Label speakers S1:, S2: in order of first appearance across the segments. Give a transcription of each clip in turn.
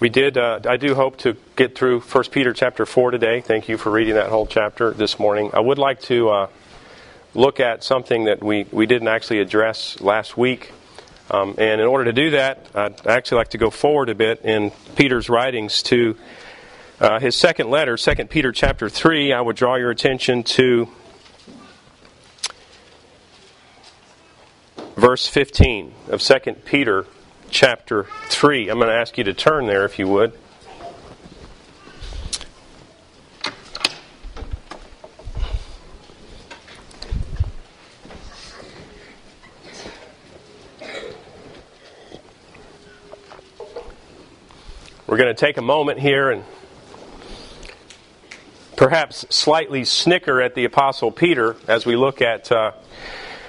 S1: We did. Uh, I do hope to get through 1 Peter chapter 4 today. Thank you for reading that whole chapter this morning. I would like to uh, look at something that we, we didn't actually address last week. Um, and in order to do that, I'd actually like to go forward a bit in Peter's writings to uh, his second letter, 2 Peter chapter 3. I would draw your attention to verse 15 of 2 Peter chapter 3. I'm going to ask you to turn there if you would. We're going to take a moment here and perhaps slightly snicker at the Apostle Peter as we look at uh,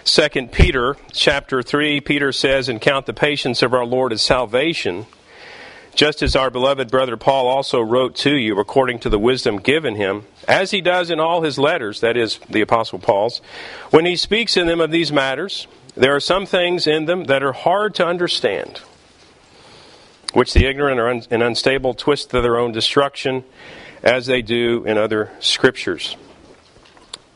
S1: Second Peter chapter 3, Peter says, And count the patience of our Lord as salvation, just as our beloved brother Paul also wrote to you according to the wisdom given him, as he does in all his letters, that is, the Apostle Paul's. When he speaks in them of these matters, there are some things in them that are hard to understand, which the ignorant and unstable twist to their own destruction, as they do in other scriptures.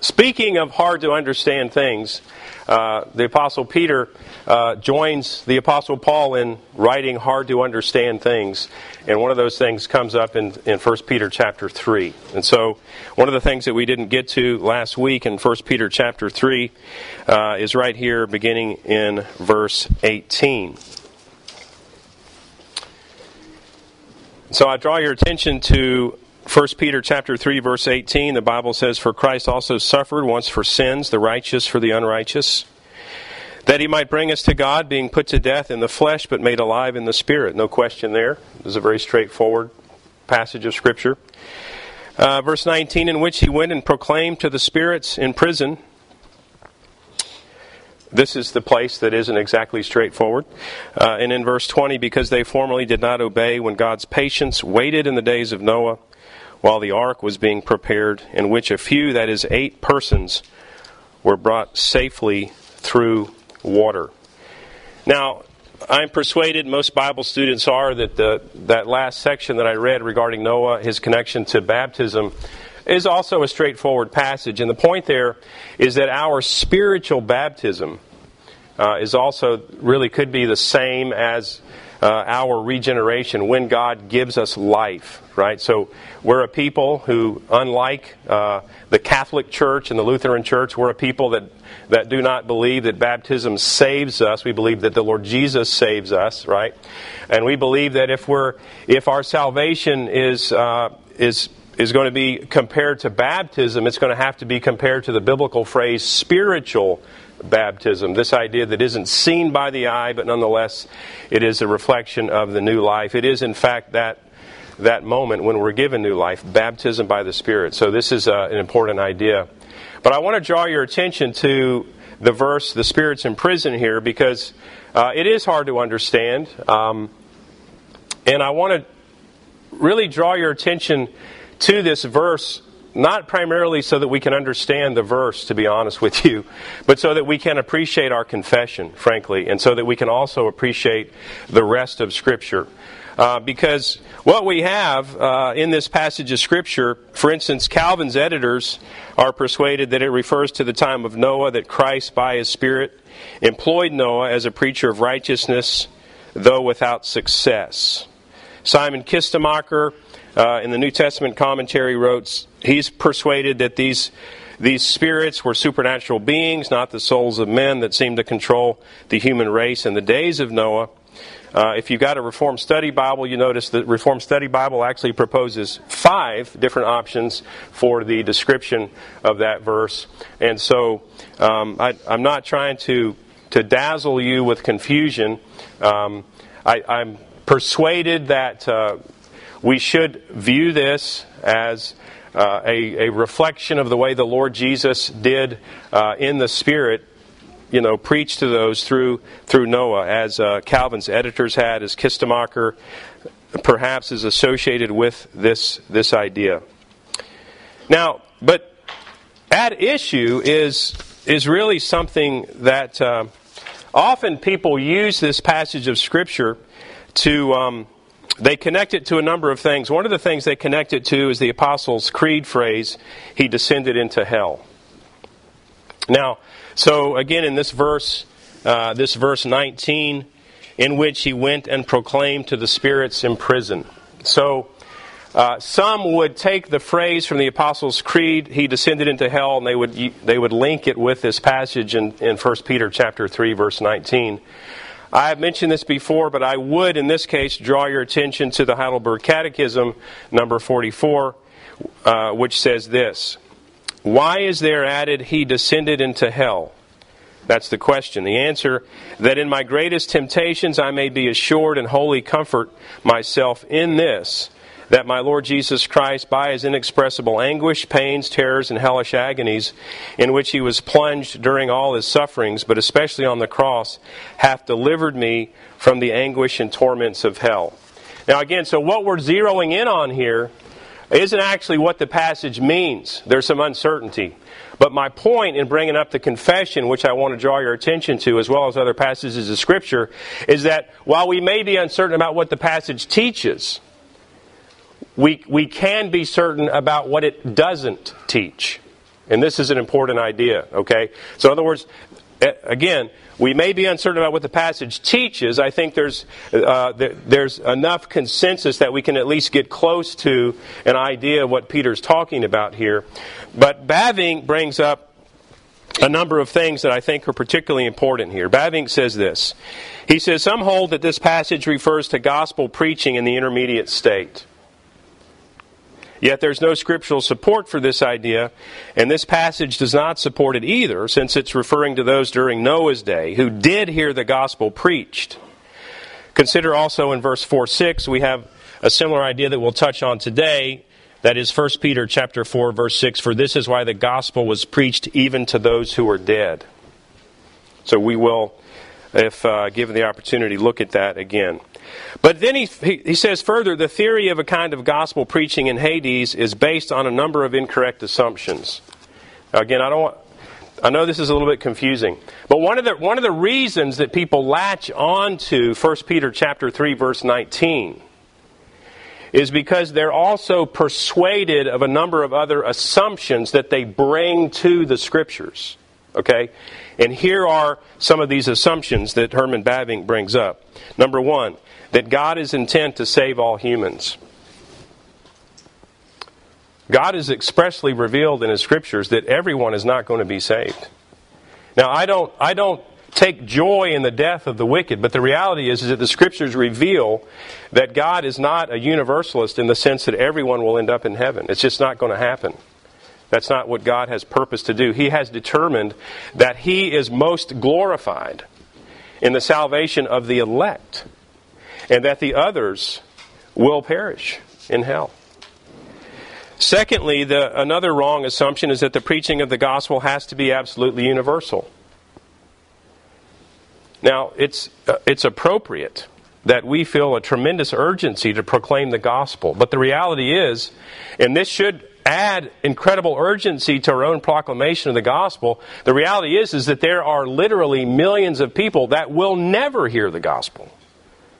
S1: Speaking of hard to understand things, uh, the Apostle Peter uh, joins the Apostle Paul in writing hard to understand things. And one of those things comes up in, in 1 Peter chapter 3. And so, one of the things that we didn't get to last week in 1 Peter chapter 3 uh, is right here, beginning in verse 18. So, I draw your attention to 1 Peter chapter 3 verse 18 the Bible says for Christ also suffered once for sins the righteous for the unrighteous that he might bring us to God being put to death in the flesh but made alive in the spirit. No question there. This is a very straightforward passage of scripture. Uh, verse 19 in which he went and proclaimed to the spirits in prison. This is the place that isn't exactly straightforward. Uh, and in verse 20, because they formerly did not obey when God's patience waited in the days of Noah, while the ark was being prepared, in which a few, that is, eight persons, were brought safely through water. Now, I'm persuaded most Bible students are that the, that last section that I read regarding Noah, his connection to baptism, is also a straightforward passage. And the point there is that our spiritual baptism uh, is also really could be the same as uh, our regeneration when God gives us life, right? So we're a people who, unlike uh, the Catholic Church and the Lutheran Church, we're a people that, that do not believe that baptism saves us. We believe that the Lord Jesus saves us, right? And we believe that if we're if our salvation is uh, is is going to be compared to baptism, it's going to have to be compared to the biblical phrase spiritual baptism. This idea that isn't seen by the eye, but nonetheless it is a reflection of the new life. It is, in fact, that that moment when we're given new life, baptism by the Spirit. So this is uh, an important idea. But I want to draw your attention to the verse, "The Spirit's in prison" here, because uh, it is hard to understand, um, and I want to really draw your attention to this verse not primarily so that we can understand the verse, to be honest with you, but so that we can appreciate our confession, frankly, and so that we can also appreciate the rest of Scripture. Uh, because what we have uh, in this passage of Scripture, for instance, Calvin's editors are persuaded that it refers to the time of Noah, that Christ, by his Spirit, employed Noah as a preacher of righteousness, though without success. Simon Kistemaker uh, in the New Testament commentary wrote, he's persuaded that these these spirits were supernatural beings, not the souls of men that seemed to control the human race in the days of Noah. Uh, if you've got a Reformed Study Bible, you notice that Reformed Study Bible actually proposes five different options for the description of that verse. And so um, I, am not trying to, to dazzle you with confusion. Um, I, am persuaded that uh, we should view this as uh, a, a, reflection of the way the Lord Jesus did uh, in the Spirit, you know, preach to those through through Noah, as uh, Calvin's editors had, as Kistemaker perhaps is associated with this this idea. Now, but at issue is is really something that uh, often people use this passage of Scripture to um, they connect it to a number of things. One of the things they connect it to is the Apostles' Creed phrase, He descended into hell. Now, so again, in this verse, uh, this verse 19, in which he went and proclaimed to the spirits in prison. So, uh, some would take the phrase from the Apostles' Creed, "He descended into hell," and they would they would link it with this passage in, in 1 Peter chapter three, verse 19. I have mentioned this before, but I would, in this case, draw your attention to the Heidelberg Catechism, number 44, uh, which says this Why is there added, He descended into hell? That's the question. The answer that in my greatest temptations I may be assured and wholly comfort myself in this that my Lord Jesus Christ, by his inexpressible anguish, pains, terrors, and hellish agonies, in which he was plunged during all his sufferings, but especially on the cross, hath delivered me from the anguish and torments of hell. Now, again, so what we're zeroing in on here isn't actually what the passage means. There's some uncertainty. But my point in bringing up the confession, which I want to draw your attention to, as well as other passages of Scripture, is that while we may be uncertain about what the passage teaches, we, we can be certain about what it doesn't teach. And this is an important idea, okay? So, in other words, again, we may be uncertain about what the passage teaches. I think there's, uh, there's enough consensus that we can at least get close to an idea of what Peter's talking about here. But Bavinck brings up a number of things that I think are particularly important here. Bavinck says this. He says, Some hold that this passage refers to gospel preaching in the intermediate state. Yet there's no scriptural support for this idea, and this passage does not support it either, since it's referring to those during Noah's day who did hear the gospel preached. Consider also in verse 4 6, we have a similar idea that we'll touch on today. That is 1 Peter chapter 4 verse 6 for this is why the gospel was preached even to those who are dead. So we will if uh, given the opportunity look at that again. But then he, he says further the theory of a kind of gospel preaching in Hades is based on a number of incorrect assumptions. Again, I don't want, I know this is a little bit confusing, but one of the one of the reasons that people latch on to 1 Peter chapter 3 verse 19 is because they're also persuaded of a number of other assumptions that they bring to the scriptures. Okay? And here are some of these assumptions that Herman Bavinck brings up. Number one, that God is intent to save all humans. God is expressly revealed in His scriptures that everyone is not going to be saved. Now, I don't, I don't take joy in the death of the wicked, but the reality is, is that the scriptures reveal that God is not a universalist in the sense that everyone will end up in heaven. It's just not going to happen. That's not what God has purposed to do. He has determined that He is most glorified in the salvation of the elect and that the others will perish in hell. Secondly, the, another wrong assumption is that the preaching of the gospel has to be absolutely universal. Now, it's, uh, it's appropriate that we feel a tremendous urgency to proclaim the gospel, but the reality is, and this should add incredible urgency to our own proclamation of the gospel, the reality is, is that there are literally millions of people that will never hear the gospel.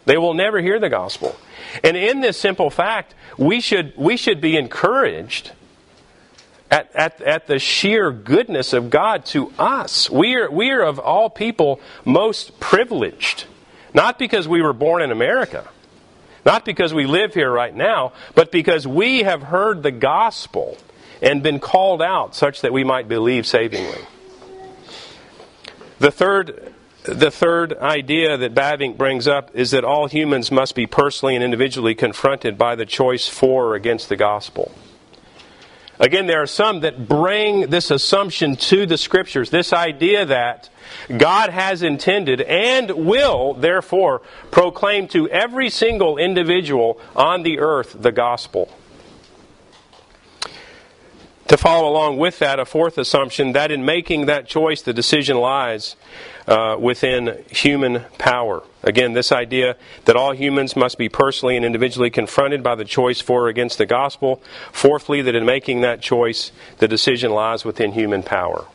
S1: They will never hear the gospel. And in this simple fact, we should, we should be encouraged at, at, at the sheer goodness of God to us. We are, we are of all people most privileged. Not because we were born in America, not because we live here right now, but because we have heard the gospel and been called out such that we might believe savingly. The third the third idea that Bavinck brings up is that all humans must be personally and individually confronted by the choice for or against the gospel. Again, there are some that bring this assumption to the scriptures, this idea that God has intended and will, therefore, proclaim to every single individual on the earth the gospel. To follow along with that, a fourth assumption that in making that choice, the decision lies uh, within human power. Again, this idea that all humans must be personally and individually confronted by the choice for or against the gospel. Fourthly, that in making that choice, the decision lies within human power.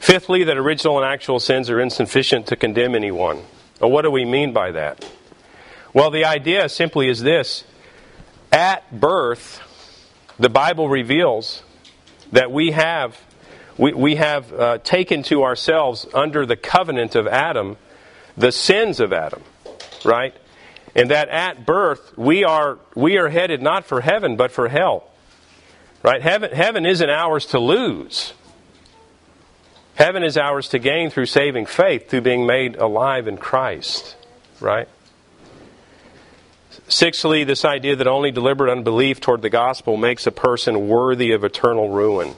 S1: Fifthly, that original and actual sins are insufficient to condemn anyone. Well, what do we mean by that? Well, the idea simply is this at birth, the Bible reveals that we have, we, we have uh, taken to ourselves under the covenant of Adam the sins of Adam, right? And that at birth we are we are headed not for heaven but for hell. Right? Heaven heaven isn't ours to lose. Heaven is ours to gain through saving faith, through being made alive in Christ. Right? Sixthly, this idea that only deliberate unbelief toward the gospel makes a person worthy of eternal ruin.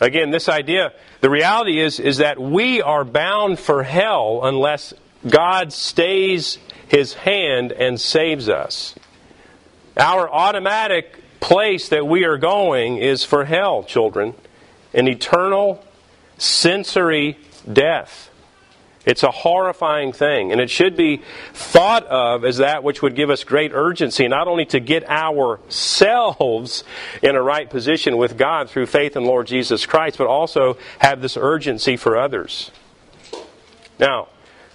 S1: Again, this idea, the reality is, is that we are bound for hell unless God stays his hand and saves us. Our automatic place that we are going is for hell, children, an eternal sensory death. It's a horrifying thing, and it should be thought of as that which would give us great urgency, not only to get ourselves in a right position with God through faith in Lord Jesus Christ, but also have this urgency for others. Now,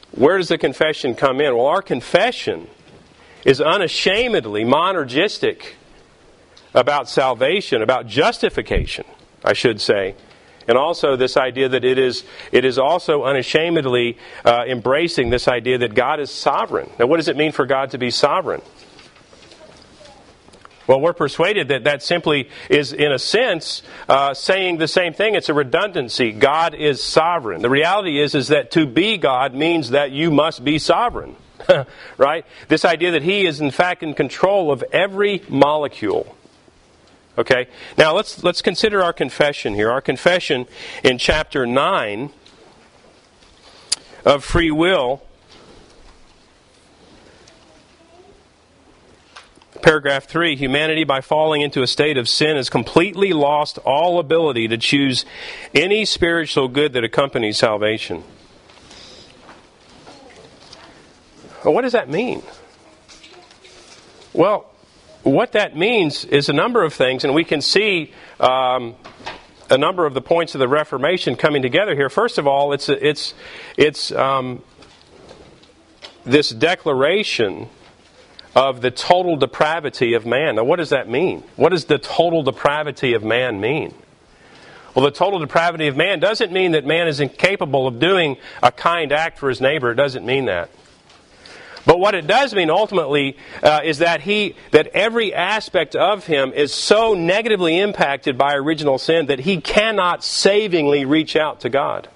S1: where does the confession come in? Well, our confession is unashamedly monergistic about salvation, about justification, I should say and also this idea that it is, it is also unashamedly uh, embracing this idea that God is sovereign. Now, what does it mean for God to be sovereign? Well, we're persuaded that that simply is, in a sense, uh, saying the same thing. It's a redundancy. God is sovereign. The reality is, is that to be God means that you must be sovereign. right? This idea that He is, in fact, in control of every molecule Okay? Now let's let's consider our confession here. Our confession in chapter 9 of free will paragraph 3 humanity by falling into a state of sin has completely lost all ability to choose any spiritual good that accompanies salvation well, what does that mean well what that means is a number of things, and we can see um, a number of the points of the Reformation coming together here. First of all, it's it's it's um, this declaration of the total depravity of man. Now, what does that mean? What does the total depravity of man mean? Well, the total depravity of man doesn't mean that man is incapable of doing a kind act for his neighbor. It doesn't mean that. But what it does mean ultimately uh, is that he that every aspect of him is so negatively impacted by original sin that he cannot savingly reach out to God.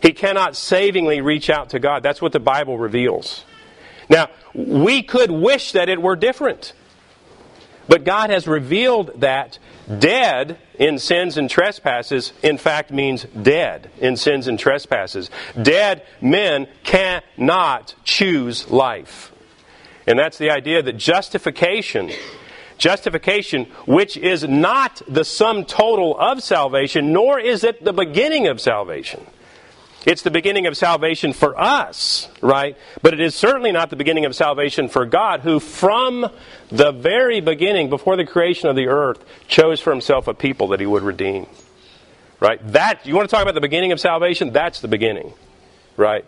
S1: He cannot savingly reach out to God. That's what the Bible reveals. Now, we could wish that it were different. But God has revealed that dead in sins and trespasses, in fact, means dead in sins and trespasses. Dead men cannot choose life. And that's the idea that justification, justification, which is not the sum total of salvation, nor is it the beginning of salvation. It's the beginning of salvation for us, right? But it is certainly not the beginning of salvation for God, who from the very beginning, before the creation of the earth, chose for himself a people that he would redeem. Right? That, you want to talk about the beginning of salvation? That's the beginning. Right?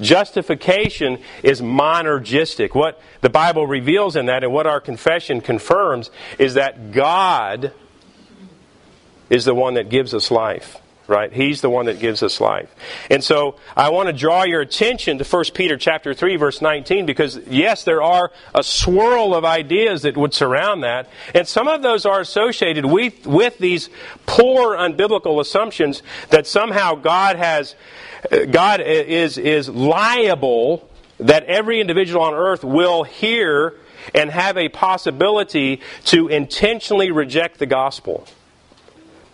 S1: Justification is monergistic. What the Bible reveals in that and what our confession confirms is that God is the one that gives us life right? He's the one that gives us life. And so I want to draw your attention to 1 Peter chapter 3 verse 19 because yes, there are a swirl of ideas that would surround that, and some of those are associated with, with these poor unbiblical assumptions that somehow God has God is is liable that every individual on earth will hear and have a possibility to intentionally reject the gospel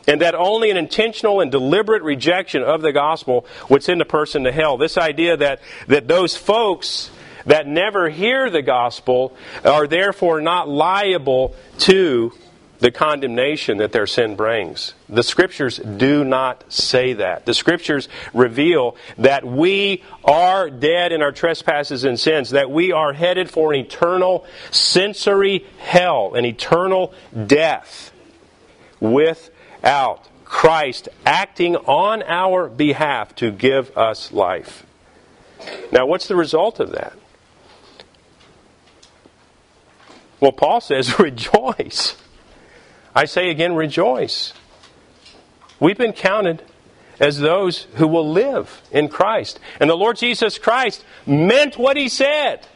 S1: and that only an intentional and deliberate rejection of the gospel would send a person to hell. This idea that, that those folks that never hear the gospel are therefore not liable to the condemnation that their sin brings. The scriptures do not say that. The scriptures reveal that we are dead in our trespasses and sins, that we are headed for an eternal sensory hell, an eternal death with out Christ acting on our behalf to give us life. Now, what's the result of that? Well, Paul says, rejoice. I say again, rejoice. We've been counted as those who will live in Christ. And the Lord Jesus Christ meant what he said.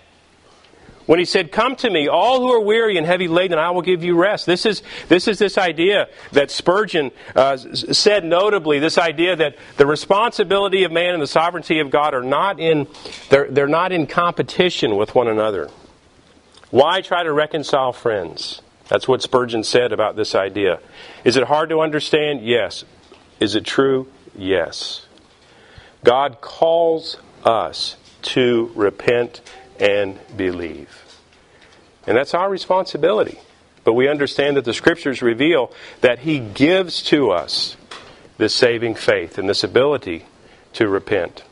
S1: When he said, Come to me, all who are weary and heavy laden, I will give you rest. This is this, is this idea that Spurgeon uh, said notably this idea that the responsibility of man and the sovereignty of God are not in, they're, they're not in competition with one another. Why try to reconcile friends? That's what Spurgeon said about this idea. Is it hard to understand? Yes. Is it true? Yes. God calls us to repent and believe. And that's our responsibility. But we understand that the scriptures reveal that He gives to us this saving faith and this ability to repent.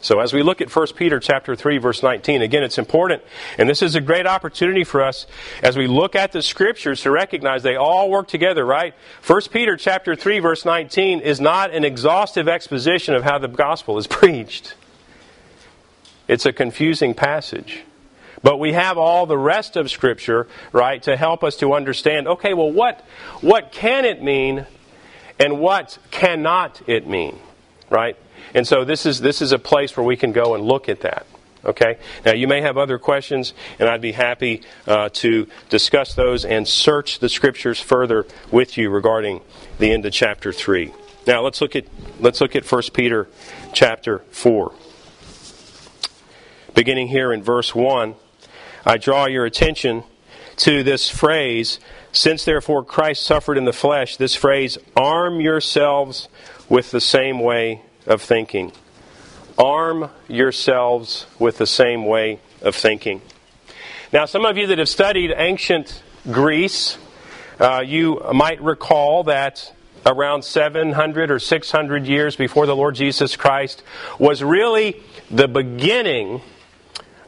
S1: So as we look at 1 Peter chapter 3 verse 19, again it's important and this is a great opportunity for us as we look at the scriptures to recognize they all work together, right? 1 Peter chapter 3 verse 19 is not an exhaustive exposition of how the gospel is preached. It's a confusing passage. But we have all the rest of Scripture, right, to help us to understand, okay, well, what, what can it mean and what cannot it mean, right? And so this is, this is a place where we can go and look at that. Okay? Now, you may have other questions, and I'd be happy uh, to discuss those and search the scriptures further with you regarding the end of chapter 3. Now, let's look at, let's look at 1 Peter chapter 4. Beginning here in verse 1, I draw your attention to this phrase, since therefore Christ suffered in the flesh, this phrase, arm yourselves with the same way of thinking. Arm yourselves with the same way of thinking. Now, some of you that have studied ancient Greece, uh, you might recall that around 700 or 600 years before the Lord Jesus Christ was really the beginning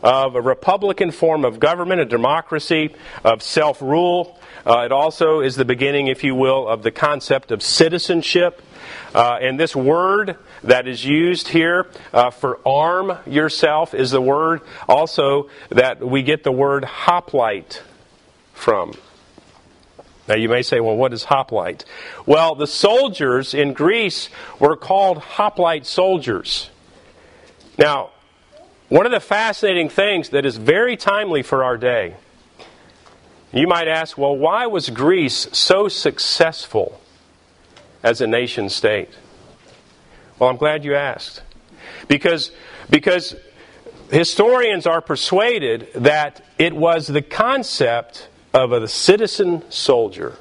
S1: of a republican form of government, a democracy, of self rule. Uh, it also is the beginning, if you will, of the concept of citizenship. Uh, and this word that is used here uh, for arm yourself is the word also that we get the word hoplite from. Now you may say, well, what is hoplite? Well, the soldiers in Greece were called hoplite soldiers. Now, one of the fascinating things that is very timely for our day, you might ask, well, why was Greece so successful as a nation state? Well, I'm glad you asked. Because, because historians are persuaded that it was the concept of a citizen soldier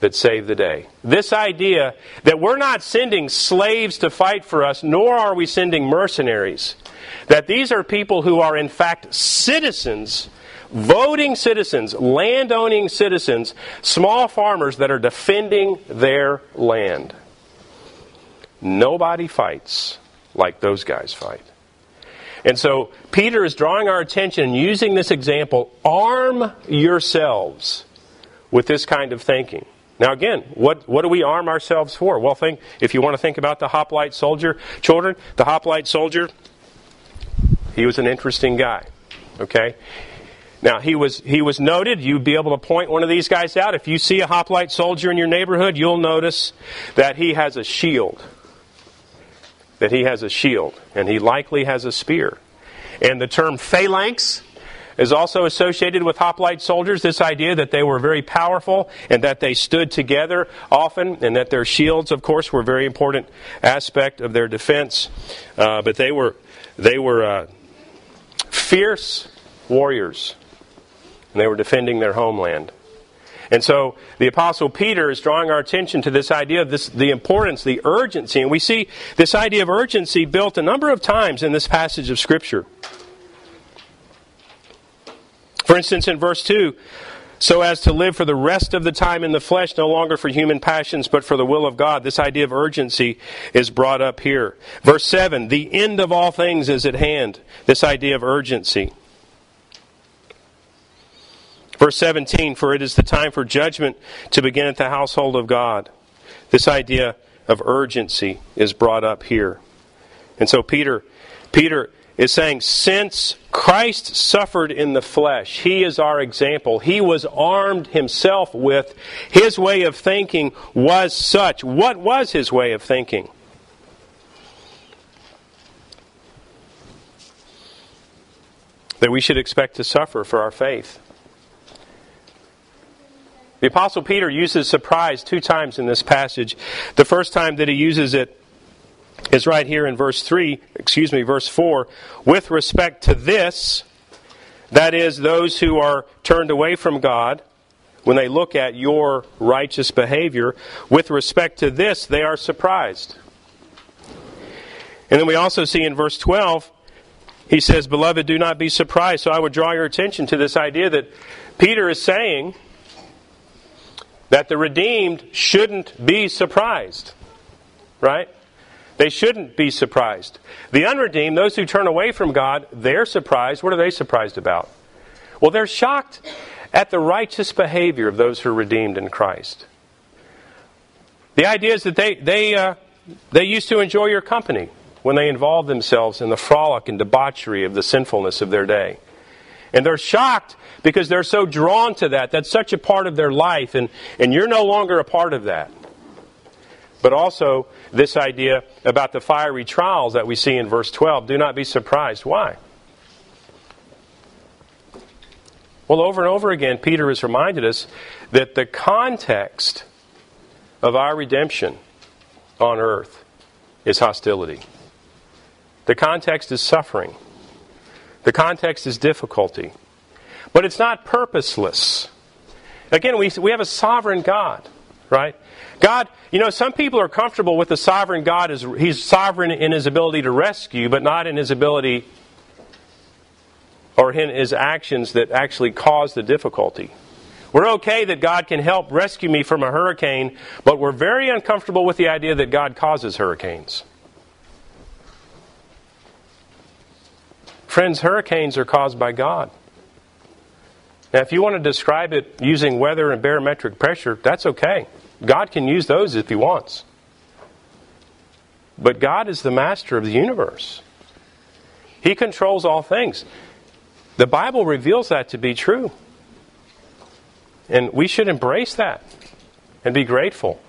S1: that saved the day. This idea that we're not sending slaves to fight for us, nor are we sending mercenaries. That these are people who are, in fact, citizens, voting citizens, land owning citizens, small farmers that are defending their land. Nobody fights like those guys fight. And so Peter is drawing our attention using this example arm yourselves with this kind of thinking. Now, again, what, what do we arm ourselves for? Well, think, if you want to think about the hoplite soldier, children, the hoplite soldier, he was an interesting guy. Okay? Now, he was, he was noted. You'd be able to point one of these guys out. If you see a hoplite soldier in your neighborhood, you'll notice that he has a shield. That he has a shield. And he likely has a spear. And the term phalanx is also associated with hoplite soldiers this idea that they were very powerful and that they stood together often and that their shields of course were a very important aspect of their defense uh, but they were they were uh, fierce warriors and they were defending their homeland and so the apostle Peter is drawing our attention to this idea of this, the importance, the urgency. And we see this idea of urgency built a number of times in this passage of Scripture. For instance, in verse 2, so as to live for the rest of the time in the flesh, no longer for human passions, but for the will of God. This idea of urgency is brought up here. Verse 7, the end of all things is at hand. This idea of urgency. Verse 17, for it is the time for judgment to begin at the household of God. This idea of urgency is brought up here. And so Peter, Peter is saying, since Christ suffered in the flesh, he is our example. He was armed himself with his way of thinking was such. What was his way of thinking? That we should expect to suffer for our faith. The Apostle Peter uses surprise two times in this passage. The first time that he uses it is right here in verse 3, excuse me, verse 4. With respect to this, that is, those who are turned away from God, when they look at your righteous behavior, with respect to this, they are surprised. And then we also see in verse 12, he says, Beloved, do not be surprised. So I would draw your attention to this idea that Peter is saying that the redeemed shouldn't be surprised. Right? They shouldn't be surprised. The unredeemed, those who turn away from God, they're surprised. What are they surprised about? Well, they're shocked at the righteous behavior of those who are redeemed in Christ. The idea is that they, they, uh, they used to enjoy your company when they involved themselves in the frolic and debauchery of the sinfulness of their day. And they're shocked because they're so drawn to that. That's such a part of their life, and, and you're no longer a part of that. But also, this idea about the fiery trials that we see in verse 12. Do not be surprised. Why? Well, over and over again, Peter has reminded us that the context of our redemption on earth is hostility. The context is suffering. The context is difficulty. But it's not purposeless. Again, we, we have a sovereign God, right? God, you know, some people are comfortable with the sovereign God as He's sovereign in His ability to rescue, but not in His ability or in His actions that actually cause the difficulty. We're okay that God can help rescue me from a hurricane, but we're very uncomfortable with the idea that God causes hurricanes. Friends, hurricanes are caused by God. Now, if you want to describe it using weather and barometric pressure, that's okay. God can use those if He wants. But God is the master of the universe, He controls all things. The Bible reveals that to be true. And we should embrace that and be grateful.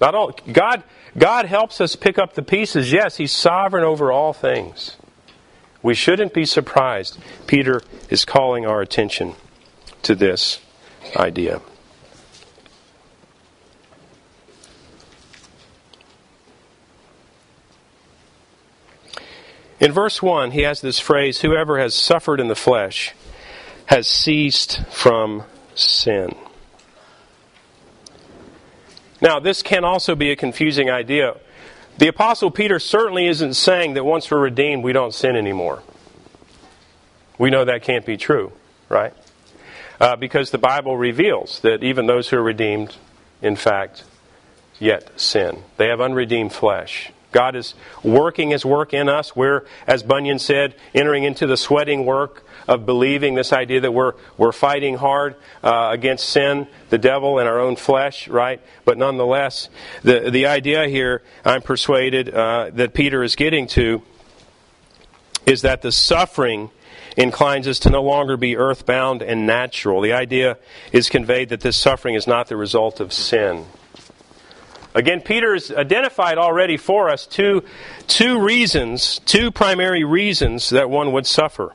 S1: Not all, God, God helps us pick up the pieces. Yes, He's sovereign over all things. We shouldn't be surprised. Peter is calling our attention to this idea. In verse 1, he has this phrase Whoever has suffered in the flesh has ceased from sin. Now, this can also be a confusing idea. The Apostle Peter certainly isn't saying that once we're redeemed, we don't sin anymore. We know that can't be true, right? Uh, because the Bible reveals that even those who are redeemed, in fact, yet sin. They have unredeemed flesh. God is working His work in us. We're, as Bunyan said, entering into the sweating work of believing this idea that we're, we're fighting hard uh, against sin, the devil, and our own flesh, right? But nonetheless, the, the idea here, I'm persuaded, uh, that Peter is getting to is that the suffering inclines us to no longer be earthbound and natural. The idea is conveyed that this suffering is not the result of sin. Again, Peter's identified already for us two, two reasons, two primary reasons that one would suffer.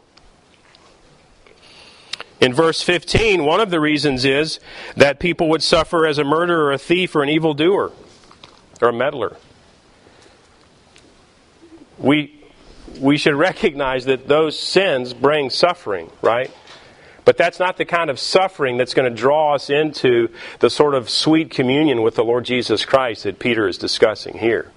S1: In verse 15, one of the reasons is that people would suffer as a murderer, a thief, or an evildoer, or a meddler. We, we should recognize that those sins bring suffering, right? But that's not the kind of suffering that's going to draw us into the sort of sweet communion with the Lord Jesus Christ that Peter is discussing here.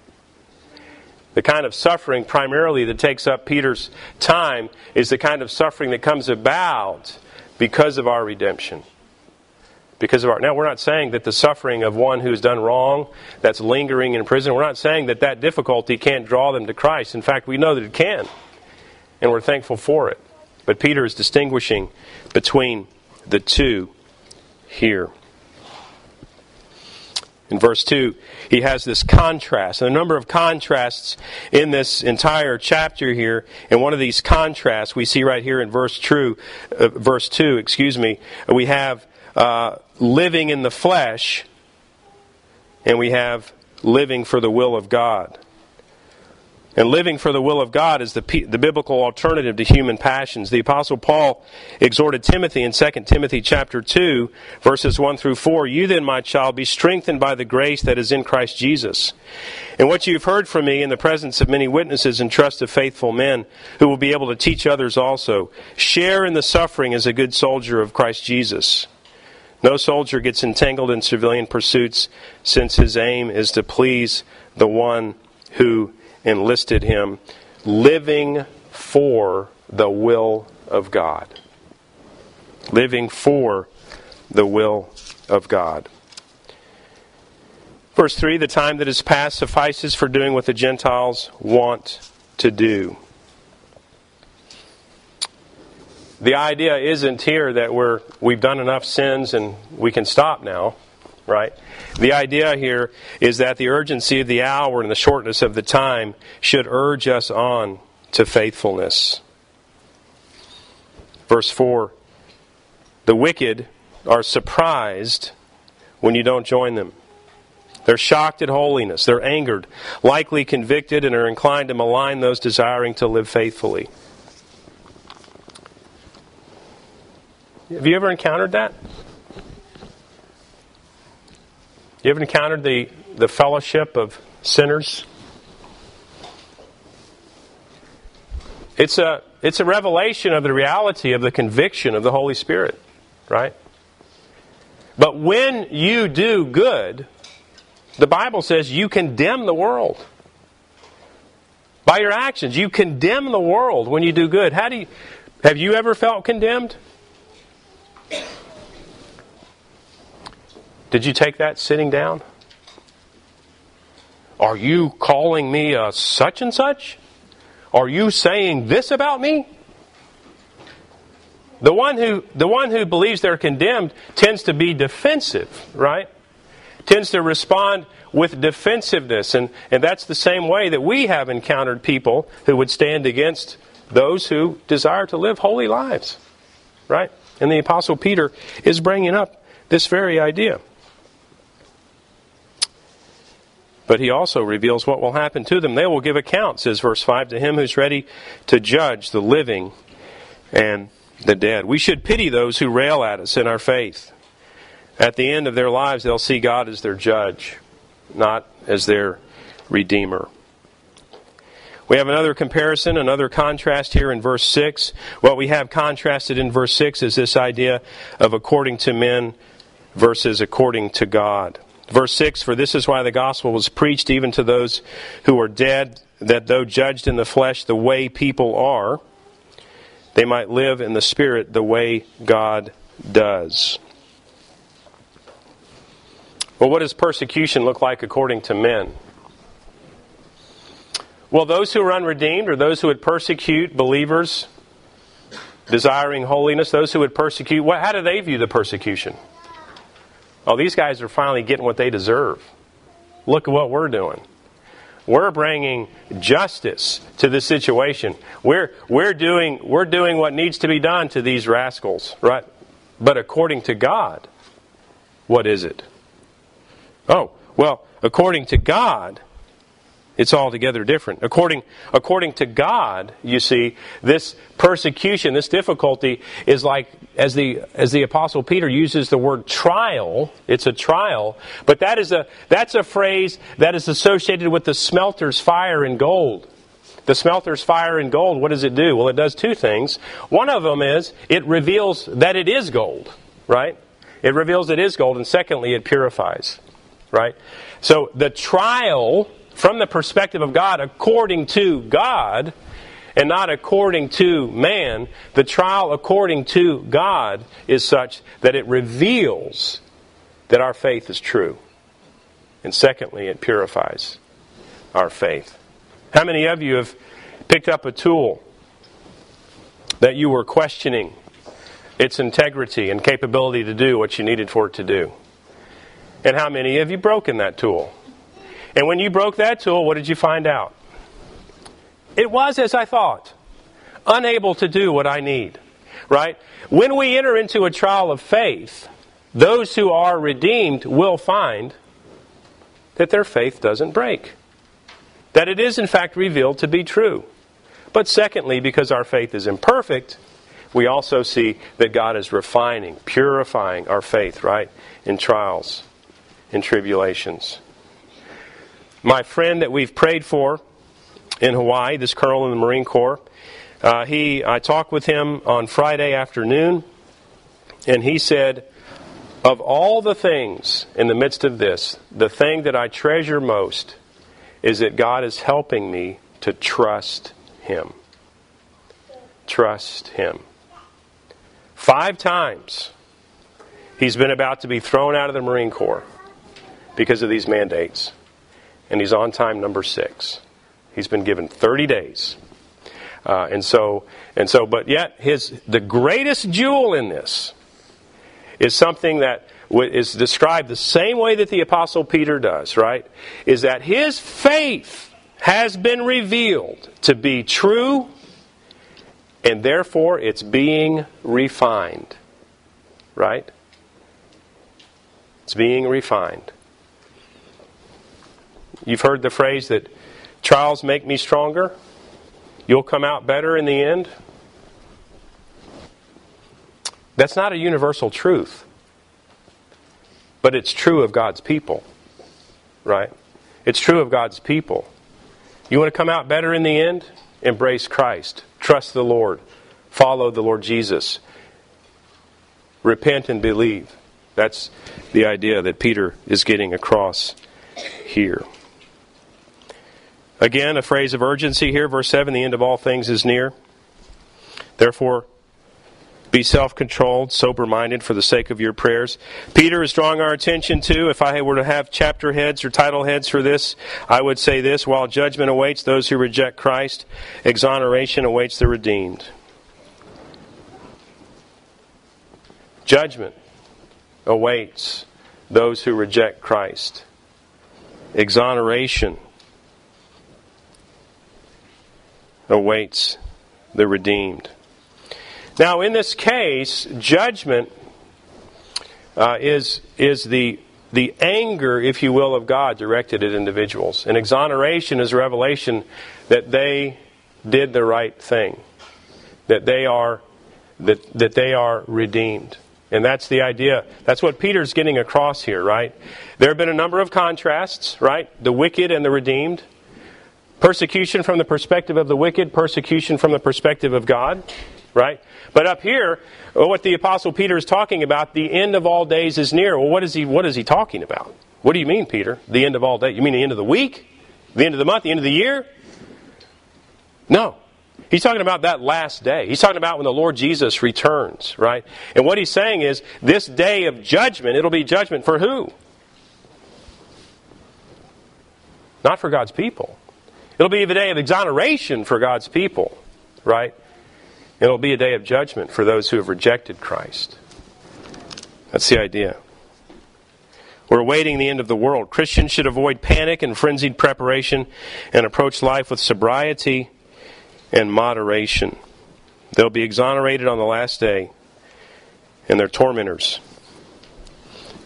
S1: The kind of suffering primarily that takes up Peter's time is the kind of suffering that comes about because of our redemption. Because of our now, we're not saying that the suffering of one who's done wrong, that's lingering in prison, we're not saying that that difficulty can't draw them to Christ. In fact, we know that it can, and we're thankful for it. But Peter is distinguishing between the two here. In verse 2, he has this contrast, and a number of contrasts in this entire chapter here. And one of these contrasts we see right here in verse, true, uh, verse 2, excuse me, we have uh, living in the flesh, and we have living for the will of God. And living for the will of God is the, the biblical alternative to human passions. The apostle Paul exhorted Timothy in 2 Timothy chapter 2 verses 1 through 4, "You then, my child, be strengthened by the grace that is in Christ Jesus. And what you've heard from me in the presence of many witnesses and trust of faithful men who will be able to teach others also, share in the suffering as a good soldier of Christ Jesus." No soldier gets entangled in civilian pursuits since his aim is to please the one who enlisted him, living for the will of God. Living for the will of God. Verse 3 The time that is past suffices for doing what the Gentiles want to do. The idea isn't here that we're, we've done enough sins and we can stop now right? The idea here is that the urgency of the hour and the shortness of the time should urge us on to faithfulness. Verse 4 The wicked are surprised when you don't join them. They're shocked at holiness. They're angered, likely convicted, and are inclined to malign those desiring to live faithfully. Have you ever encountered that? You ever encountered the, the fellowship of sinners? It's a, it's a revelation of the reality of the conviction of the Holy Spirit, right? But when you do good, the Bible says you condemn the world. By your actions, you condemn the world when you do good. How do you, have you ever felt condemned? Did you take that sitting down? Are you calling me a such and such? Are you saying this about me? The one who the one who believes they're condemned tends to be defensive, right? Tends to respond with defensiveness, and, and that's the same way that we have encountered people who would stand against those who desire to live holy lives, right? And the Apostle Peter is bringing up this very idea. But he also reveals what will happen to them. They will give account, says verse 5, to him who's ready to judge the living and the dead. We should pity those who rail at us in our faith. At the end of their lives, they'll see God as their judge, not as their redeemer. We have another comparison, another contrast here in verse 6. What we have contrasted in verse 6 is this idea of according to men versus according to God. Verse 6 For this is why the gospel was preached even to those who are dead, that though judged in the flesh the way people are, they might live in the spirit the way God does. Well, what does persecution look like according to men? Well, those who are unredeemed, or those who would persecute believers desiring holiness, those who would persecute, well, how do they view the persecution? Oh, these guys are finally getting what they deserve. Look at what we're doing. We're bringing justice to the situation. We're, we're, doing, we're doing what needs to be done to these rascals, right? But according to God, what is it? Oh, well, according to God, it's altogether different. According, according to God, you see, this persecution, this difficulty is like, as the, as the apostle Peter uses the word trial, it's a trial, but that is a, that's a phrase that is associated with the smelter's fire and gold. The smelter's fire and gold, what does it do? Well, it does two things. One of them is it reveals that it is gold, right? It reveals it is gold, and secondly, it purifies, right? So the trial from the perspective of God, according to God, and not according to man, the trial according to God is such that it reveals that our faith is true. And secondly, it purifies our faith. How many of you have picked up a tool that you were questioning its integrity and capability to do what you needed for it to do? And how many have you broken that tool? And when you broke that tool, what did you find out? It was as I thought, unable to do what I need. Right? When we enter into a trial of faith, those who are redeemed will find that their faith doesn't break. That it is, in fact, revealed to be true. But secondly, because our faith is imperfect, we also see that God is refining, purifying our faith, right, in trials, in tribulations. My friend that we've prayed for in Hawaii, this colonel in the Marine Corps, uh, he, I talked with him on Friday afternoon, and he said, Of all the things in the midst of this, the thing that I treasure most is that God is helping me to trust Him. Trust Him. Five times he's been about to be thrown out of the Marine Corps because of these mandates. And he's on time number six. He's been given 30 days. Uh, and so, and so, but yet his, the greatest jewel in this is something that is described the same way that the apostle Peter does, right? Is that his faith has been revealed to be true and therefore it's being refined. Right? It's being refined. You've heard the phrase that trials make me stronger. You'll come out better in the end. That's not a universal truth, but it's true of God's people, right? It's true of God's people. You want to come out better in the end? Embrace Christ. Trust the Lord. Follow the Lord Jesus. Repent and believe. That's the idea that Peter is getting across here. Again, a phrase of urgency here. Verse 7 the end of all things is near. Therefore, be self controlled, sober minded for the sake of your prayers. Peter is drawing our attention to, if I were to have chapter heads or title heads for this, I would say this while judgment awaits those who reject Christ, exoneration awaits the redeemed. Judgment awaits those who reject Christ, exoneration awaits the redeemed. Now, in this case, judgment uh, is, is the, the anger, if you will, of God directed at individuals. And exoneration is revelation that they did the right thing, that they are, that, that they are redeemed. And that's the idea. That's what Peter's getting across here, right? There have been a number of contrasts, right? The wicked and the redeemed. Persecution from the perspective of the wicked, persecution from the perspective of God, right? But up here, oh, what the Apostle Peter is talking about, the end of all days is near. Well, what is he, what is he talking about? What do you mean, Peter? The end of all days? You mean the end of the week? The end of the month? The end of the year? No. He's talking about that last day. He's talking about when the Lord Jesus returns, right? And what he's saying is, this day of judgment, it'll be judgment for who? Not for God's people. It'll be a day of exoneration for God's people, right? It'll be a day of judgment for those who have rejected Christ. That's the idea. We're awaiting the end of the world. Christians should avoid panic and frenzied preparation and approach life with sobriety and moderation. They'll be exonerated on the last day, and their tormentors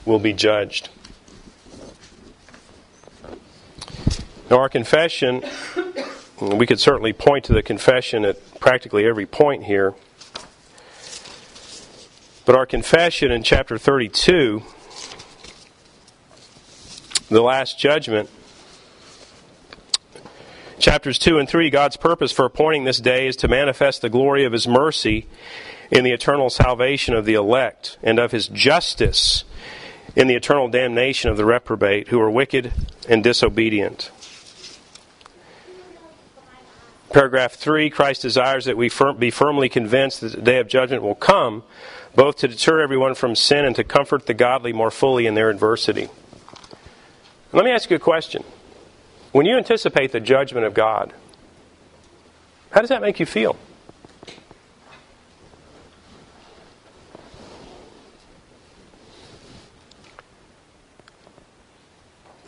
S1: will be judged. Now, our confession we could certainly point to the confession at practically every point here. But our confession in chapter 32, the last judgment, chapters 2 and 3, God's purpose for appointing this day is to manifest the glory of His mercy in the eternal salvation of the elect and of His justice in the eternal damnation of the reprobate who are wicked and disobedient. Paragraph 3 Christ desires that we be firmly convinced that the day of judgment will come, both to deter everyone from sin and to comfort the godly more fully in their adversity. Let me ask you a question. When you anticipate the judgment of God, how does that make you feel?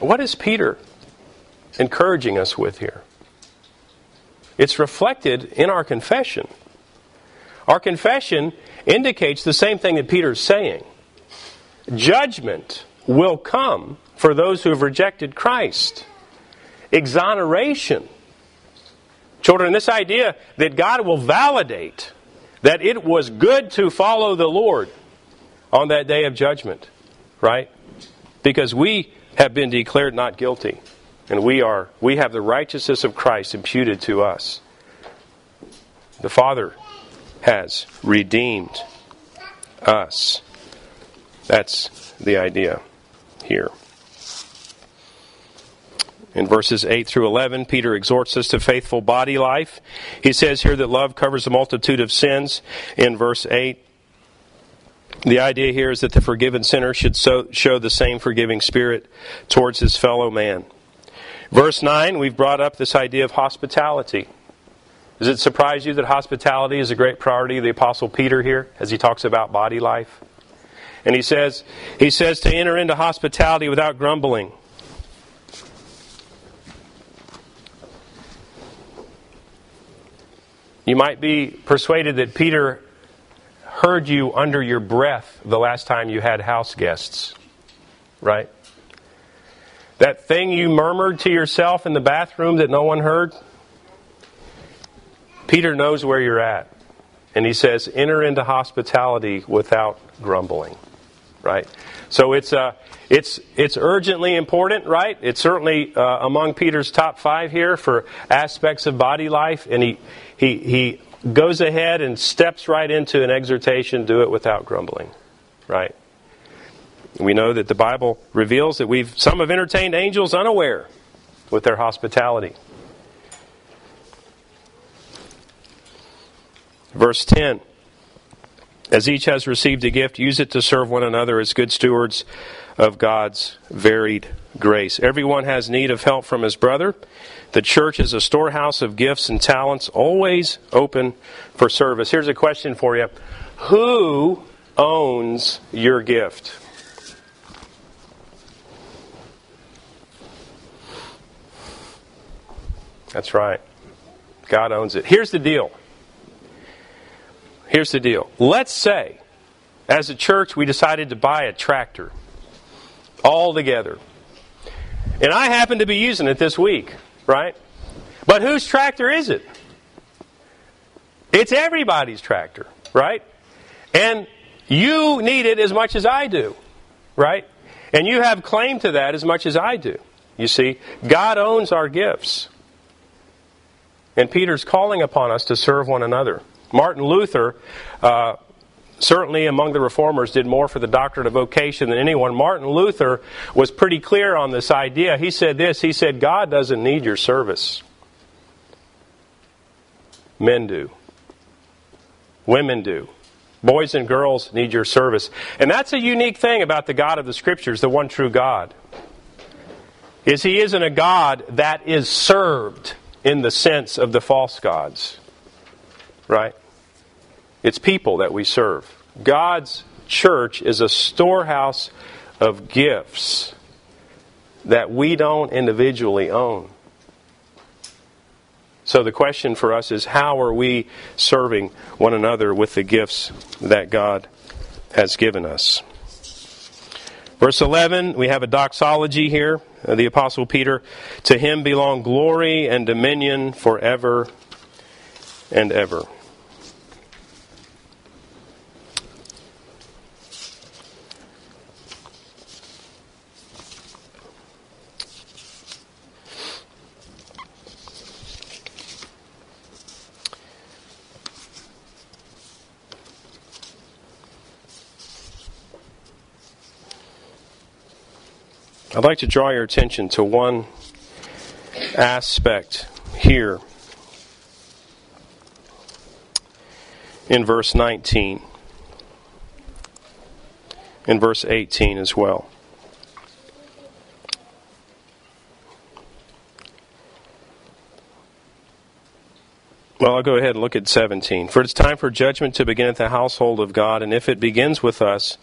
S1: what is Peter encouraging us with here? It's reflected in our confession. Our confession indicates the same thing that Peter's saying. Judgment will come for those who have rejected Christ. Exoneration. Children, this idea that God will validate that it was good to follow the Lord on that day of judgment, right? Because we have been declared not guilty, and we are we have the righteousness of Christ imputed to us. The Father has redeemed us. That's the idea here. In verses 8 through 11, Peter exhorts us to faithful body life. He says here that love covers a multitude of sins. In verse 8, the idea here is that the forgiven sinner should so, show the same forgiving spirit towards his fellow man. Verse 9, we've brought up this idea of hospitality. Does it surprise you that hospitality is a great priority of the Apostle Peter here as he talks about body life? And he says, he says to enter into hospitality without grumbling. You might be persuaded that Peter heard you under your breath the last time you had house guests, right? That thing you murmured to yourself in the bathroom that no one heard? Peter knows where you're at. And he says, enter into hospitality without grumbling, right? So it's, uh, it's, it's urgently important, right? It's certainly uh, among Peter's top five here for aspects of body life. And he, he, he goes ahead and steps right into an exhortation do it without grumbling, right? We know that the Bible reveals that we've some have entertained angels unaware with their hospitality. Verse 10 As each has received a gift, use it to serve one another as good stewards of God's varied grace. Everyone has need of help from his brother. The church is a storehouse of gifts and talents, always open for service. Here's a question for you Who owns your gift? That's right. God owns it. Here's the deal. Here's the deal. Let's say, as a church, we decided to buy a tractor all together. And I happen to be using it this week, right? But whose tractor is it? It's everybody's tractor, right? And you need it as much as I do, right? And you have claim to that as much as I do. You see, God owns our gifts. And Peter's calling upon us to serve one another. Martin Luther uh, certainly among the reformers did more for the doctrine of vocation than anyone. Martin Luther was pretty clear on this idea. He said this He said, God doesn't need your service, men do, women do. Boys and girls need your service. And that's a unique thing about the God of the Scriptures, the one true God. Is he isn't a God that is served in the sense of the false gods. Right? It's people that we serve. God's church is a storehouse of gifts that we don't individually own. So the question for us is how are we serving one another with the gifts that God has given us? Verse 11, we have a doxology here. The Apostle Peter, to him belong glory and dominion forever and ever. I'd like to draw your attention to one aspect here in verse 19, in verse 18 as well. Well, I'll go ahead and look at 17. For it's time for judgment to begin at the household of God, and if it begins with us,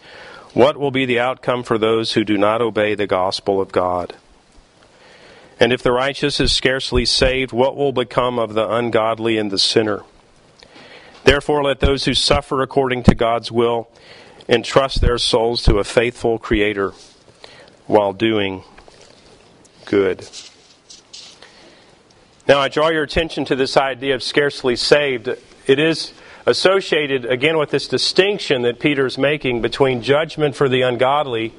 S1: what will be the outcome for those who do not obey the gospel of God? And if the righteous is scarcely saved, what will become of the ungodly and the sinner? Therefore, let those who suffer according to God's will entrust their souls to a faithful Creator while doing good. Now, I draw your attention to this idea of scarcely saved. It is associated, again, with this distinction that Peter is making between judgment for the ungodly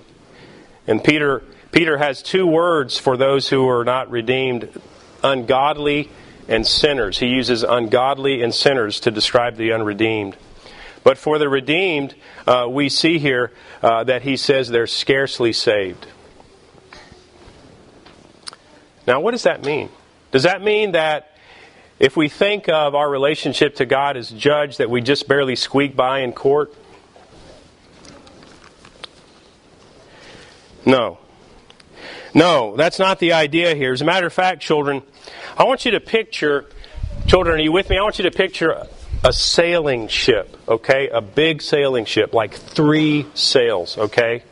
S1: and Peter Peter has two words for those who are not redeemed ungodly and sinners. He uses ungodly and sinners to describe the unredeemed. But for the redeemed, uh, we see here uh, that he says they're scarcely saved. Now, what does that mean? Does that mean that if we think of our relationship to God as judge, that we just barely squeak by in court? No. No, that's not the idea here. As a matter of fact, children, I want you to picture, children, are you with me? I want you to picture a sailing ship, okay? A big sailing ship, like three sails, okay?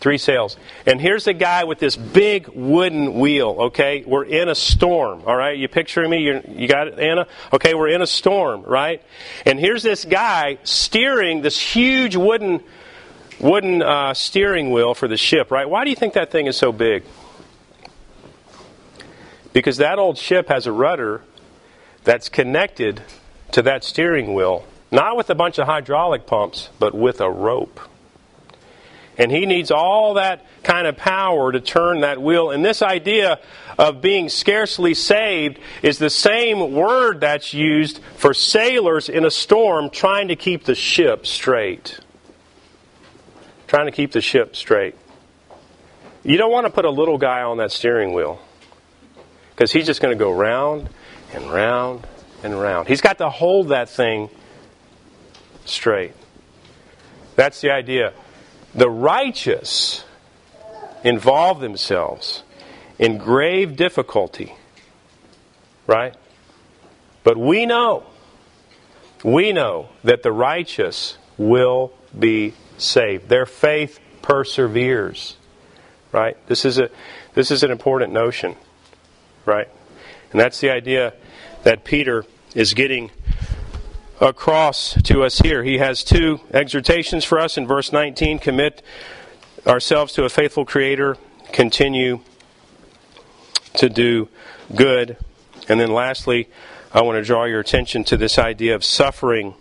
S1: Three sails. And here's a guy with this big wooden wheel, okay? We're in a storm, all right? You picturing me? You're, you got it, Anna? Okay, we're in a storm, right? And here's this guy steering this huge wooden wooden uh, steering wheel for the ship, right? Why do you think that thing is so big? Because that old ship has a rudder that's connected to that steering wheel, not with a bunch of hydraulic pumps, but with a rope. And he needs all that kind of power to turn that wheel. And this idea of being scarcely saved is the same word that's used for sailors in a storm trying to keep the ship straight. Trying to keep the ship straight. You don't want to put a little guy on that steering wheel because he's just going to go round and round and round. He's got to hold that thing straight. That's the idea. The righteous involve themselves in grave difficulty, right? But we know, we know that the righteous will be saved. Their faith perseveres, right? This is a this is an important notion right? And that's the idea that Peter is getting across to us here. He has two exhortations for us in verse 19 commit ourselves to a faithful Creator, continue to do good. And then lastly, I want to draw your attention to this idea of suffering.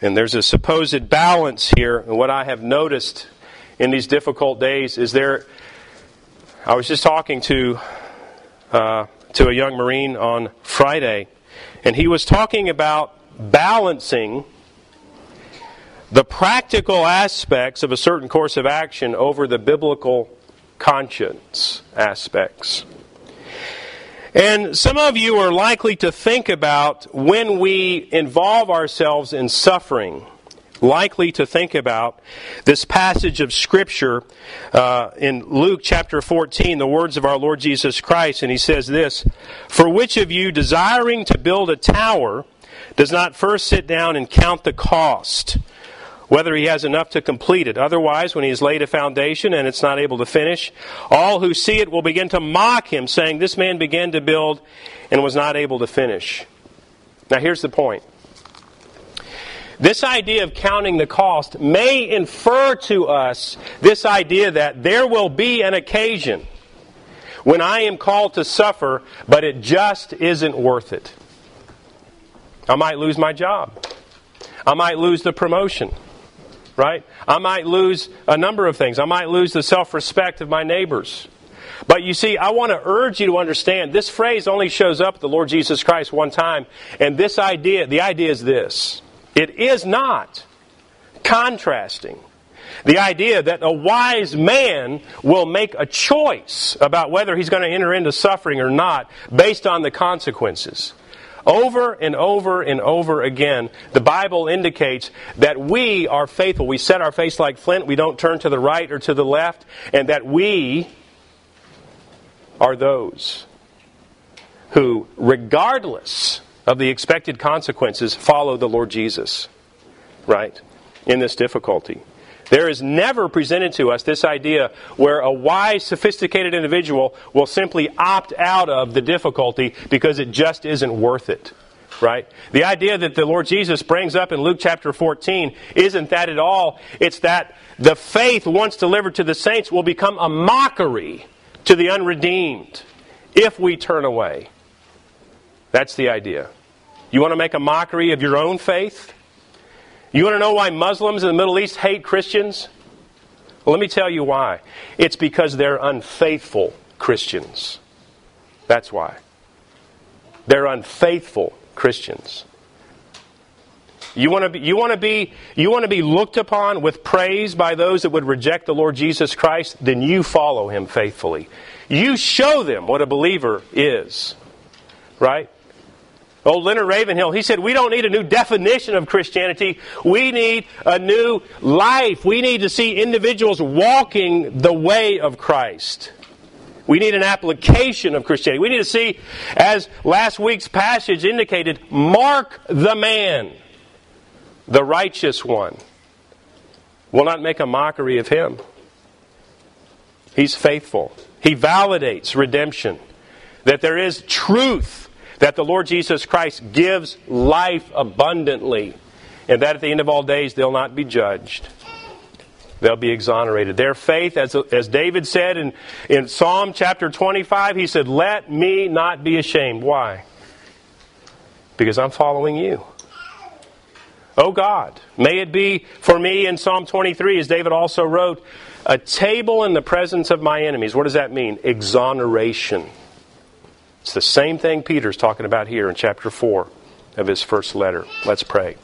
S1: And there's a supposed balance here. And what I have noticed in these difficult days is there I was just talking to uh, to a young Marine on Friday, and he was talking about balancing the practical aspects of a certain course of action over the biblical conscience aspects. And some of you are likely to think about when we involve ourselves in suffering likely to think about this passage of Scripture uh, in Luke chapter 14, the words of our Lord Jesus Christ, and he says this For which of you, desiring to build a tower, does not first sit down and count the cost? Whether he has enough to complete it. Otherwise, when he has laid a foundation and it's not able to finish, all who see it will begin to mock him, saying, This man began to build and was not able to finish. Now, here's the point this idea of counting the cost may infer to us this idea that there will be an occasion when I am called to suffer, but it just isn't worth it. I might lose my job. I might lose the promotion. Right? I might lose a number of things. I might lose the self respect of my neighbors. But you see, I want to urge you to understand this phrase only shows up the Lord Jesus Christ one time. And this idea, the idea is this it is not contrasting the idea that a wise man will make a choice about whether he's going to enter into suffering or not based on the consequences. Over and over and over again, the Bible indicates that we are faithful. We set our face like flint. We don't turn to the right or to the left. And that we are those who, regardless of the expected consequences, follow the Lord Jesus, right? In this difficulty. There is never presented to us this idea where a wise, sophisticated individual will simply opt out of the difficulty because it just isn't worth it. Right? The idea that the Lord Jesus brings up in Luke chapter 14 isn't that at all. It's that the faith once delivered to the saints will become a mockery to the unredeemed if we turn away. That's the idea. You want to make a mockery of your own faith? You want to know why Muslims in the Middle East hate Christians? Well, let me tell you why. It's because they're unfaithful Christians. That's why. They're unfaithful Christians. You want to be, you want to be, you want to be looked upon with praise by those that would reject the Lord Jesus Christ? Then you follow him faithfully. You show them what a believer is. Right? Old Leonard Ravenhill, he said, we don't need a new definition of Christianity. We need a new life. We need to see individuals walking the way of Christ. We need an application of Christianity. We need to see, as last week's passage indicated, mark the man, the righteous one. Will not make a mockery of him. He's faithful. He validates redemption. That there is truth that the Lord Jesus Christ gives life abundantly, and that at the end of all days they'll not be judged. They'll be exonerated. Their faith, as, as David said in, in Psalm chapter 25, he said, Let me not be ashamed. Why? Because I'm following you. Oh God, may it be for me in Psalm 23, as David also wrote, a table in the presence of my enemies. What does that mean? Exoneration. It's the same thing Peter's talking about here in chapter 4 of his first letter. Let's pray.